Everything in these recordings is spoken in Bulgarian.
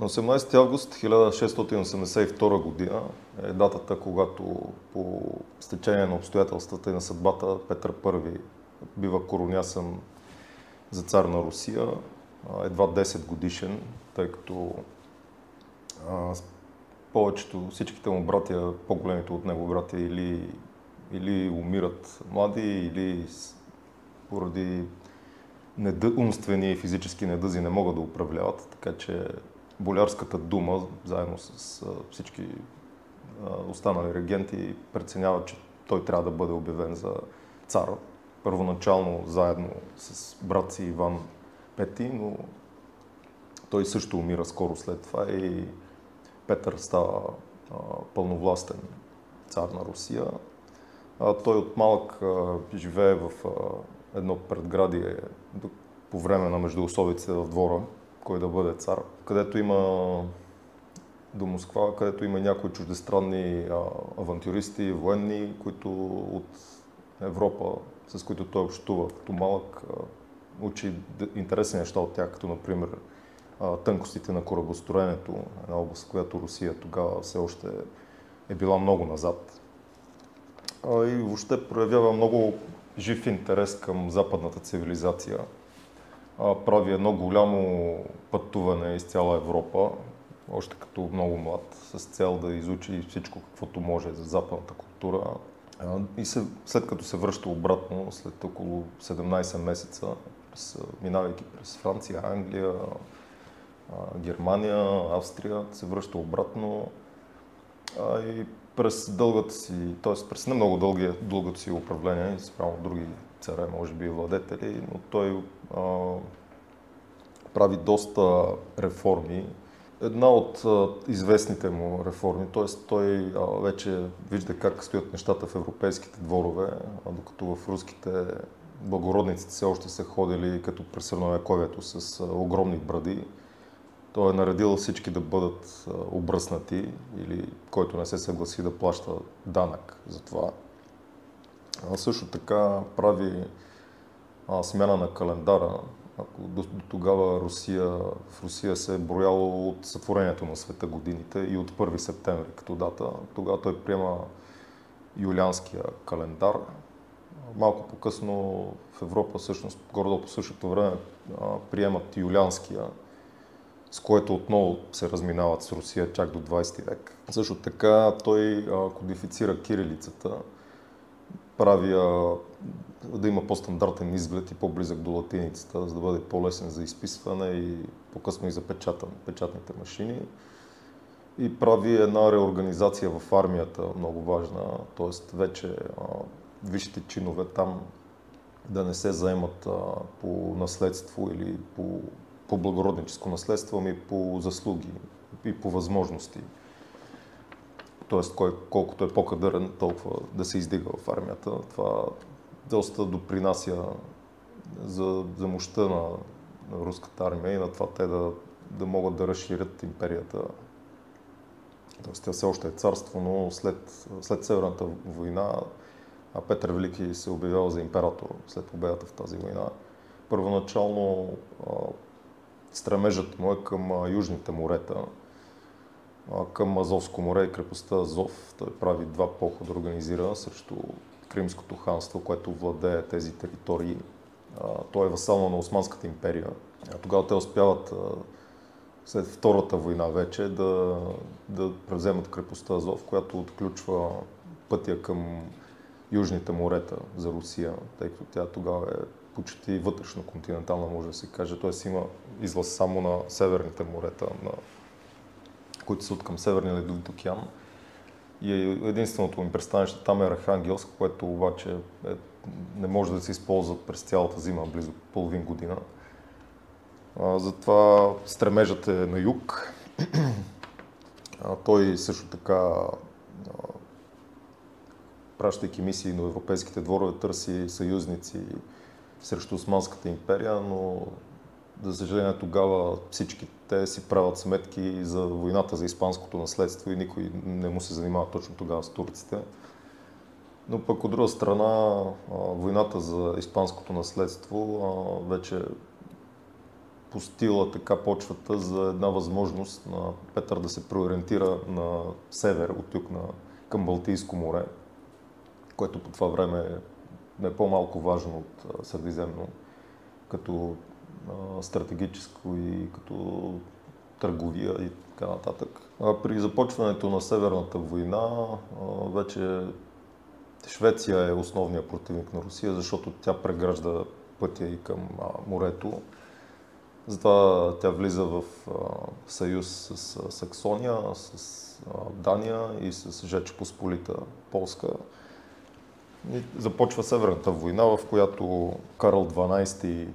На 18 август 1682 година е датата, когато по стечение на обстоятелствата и на съдбата Петър I бива коронясан за цар на Русия, едва 10 годишен, тъй като повечето, всичките му братя, по-големите от него братя, или, или умират млади, или поради умствени и физически недъзи не могат да управляват, така че Болярската дума, заедно с всички останали регенти, преценяват, че той трябва да бъде обявен за цар. Първоначално заедно с брат си Иван Пети, но той също умира скоро след това и Петър става пълновластен цар на Русия. той от малък живее в едно предградие по време на междуособиците в двора, кой да бъде цар, където има до Москва, където има някои чуждестранни а, авантюристи, военни, които от Европа, с които той общува. Като малък, учи интересни неща от тях, като например тънкостите на корабостроенето, една област, в която Русия тогава все още е била много назад. И въобще проявява много жив интерес към западната цивилизация прави едно голямо пътуване из цяла Европа, още като много млад, с цел да изучи всичко каквото може за западната култура. И се, след като се връща обратно, след около 17 месеца, през, минавайки през Франция, Англия, Германия, Австрия, се връща обратно и през дългата си, т.е. през не много дългия, дългото си управление, спрямо други царе, може би владетели, но той а, прави доста реформи. Една от а, известните му реформи, т.е. той а, вече вижда как стоят нещата в европейските дворове, а докато в руските благородниците все още са ходили като през средновековието с огромни бради. Той е наредил всички да бъдат обръснати или който не се съгласи да плаща данък за това. А също така прави а, смяна на календара. Ако до, до тогава Русия, в Русия се е брояло от сътворението на света годините и от 1 септември като дата, тогава той приема юлианския календар. Малко по-късно в Европа, всъщност, горе по същото време, приемат юлианския, с което отново се разминават с Русия чак до 20 век. Също така той кодифицира кирилицата, прави да има по-стандартен изглед и по-близък до латиницата, за да бъде по-лесен за изписване и по-късно и за печатане, печатните машини. И прави една реорганизация в армията, много важна, т.е. вече висшите чинове там да не се заемат по наследство или по, по благородническо наследство, ами по заслуги и по възможности. Тоест, кой, колкото е по-кадърен, толкова да се издига в армията. Това доста допринася за, за мощта на, на руската армия и на това те да, да могат да разширят империята. Тоест, тя все още е царство, но след, след Северната война а Петър Велики се обявява за император след победата в тази война. Първоначално стремежът му е към южните морета, към Азовско море и крепостта Азов. Той прави два похода, организира срещу Кримското ханство, което владее тези територии. Той е васално на Османската империя. А тогава те успяват след Втората война вече да, да превземат крепостта Азов, която отключва пътя към южните морета за Русия, тъй като тя тогава е почти вътрешно континентална, може да се каже. Т.е. има излъз само на северните морета, на които са от към Северния ледовит океан. И единственото им пристанище там е Архангелск, което обаче е, не може да се използва през цялата зима, близо половин година. А, затова стремежът е на юг. А, той също така, пращайки мисии на европейските дворове, търси съюзници срещу Османската империя, но за съжаление тогава всички те си правят сметки за войната за испанското наследство и никой не му се занимава точно тогава с турците. Но пък от друга страна, войната за испанското наследство вече постила така почвата за една възможност на Петър да се преориентира на север, от юг на, към Балтийско море, което по това време е по-малко важно от Средиземно, като а, стратегическо и като търговия и така нататък. При започването на Северната война вече Швеция е основният противник на Русия, защото тя прегражда пътя и към морето. Затова тя влиза в съюз с Саксония, с Дания и с Жеч Посполита Полска. Започва Северната война, в която Карл XII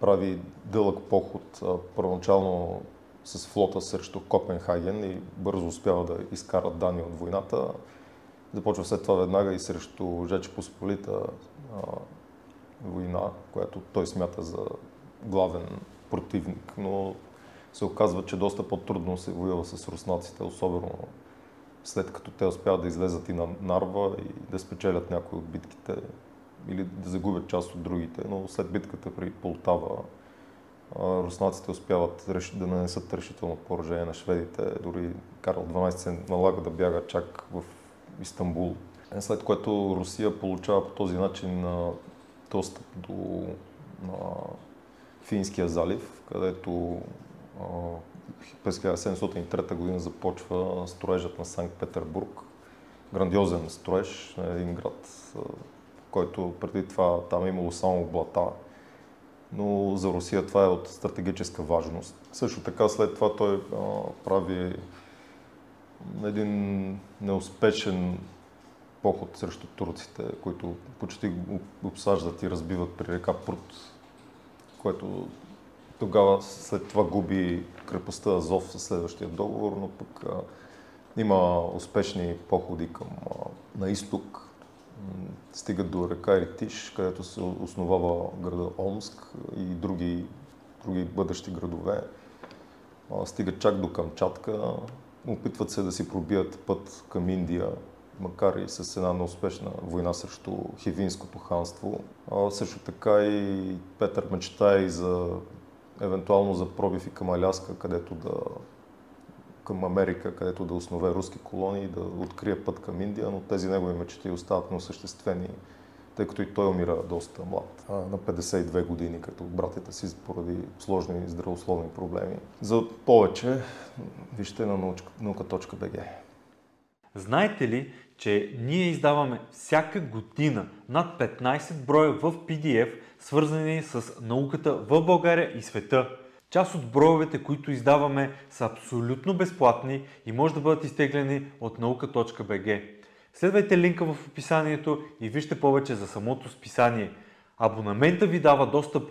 прави дълъг поход, първоначално с флота срещу Копенхаген и бързо успява да изкарат Дания от войната. Започва след това веднага и срещу Жеч Посполита война, която той смята за главен противник, но се оказва, че доста по-трудно се воюва с руснаците, особено след като те успяват да излезат и на Нарва и да спечелят някои от битките или да загубят част от другите, но след битката при Полтава руснаците успяват да нанесат решително поражение на шведите. Дори Карл 12 се налага да бяга чак в Истанбул. След което Русия получава по този начин достъп до Финския залив, където през 1703 година започва строежът на Санкт Петербург. Грандиозен строеж на един град, който преди това там е имало само блата, но за Русия това е от стратегическа важност. Също така след това той а, прави един неуспешен поход срещу турците, които почти обсаждат и разбиват при река Прут, което тогава след това губи крепостта Азов със следващия договор, но пък а, има успешни походи към, а, на изток. Стигат до река Иртиш, където се основава града Омск и други, други бъдещи градове. А, стигат чак до Камчатка, опитват се да си пробият път към Индия, макар и с една неуспешна война срещу Хивинското ханство. А, също така и Петър мечта и за евентуално за пробив и към Аляска, където да към Америка, където да основе руски колонии, да открие път към Индия, но тези негови мечти остават неосъществени, тъй като и той умира доста млад, на 52 години, като братята си поради сложни здравословни проблеми. За повече вижте на наука.bg. Знаете ли, че ние издаваме всяка година над 15 броя в PDF, свързани с науката в България и света. Част от броевете, които издаваме, са абсолютно безплатни и може да бъдат изтеглени от наука.bg. Следвайте линка в описанието и вижте повече за самото списание – Абонамента ви дава достъп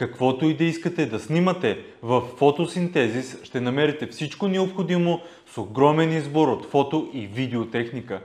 Каквото и да искате да снимате в фотосинтезис, ще намерите всичко необходимо с огромен избор от фото и видеотехника.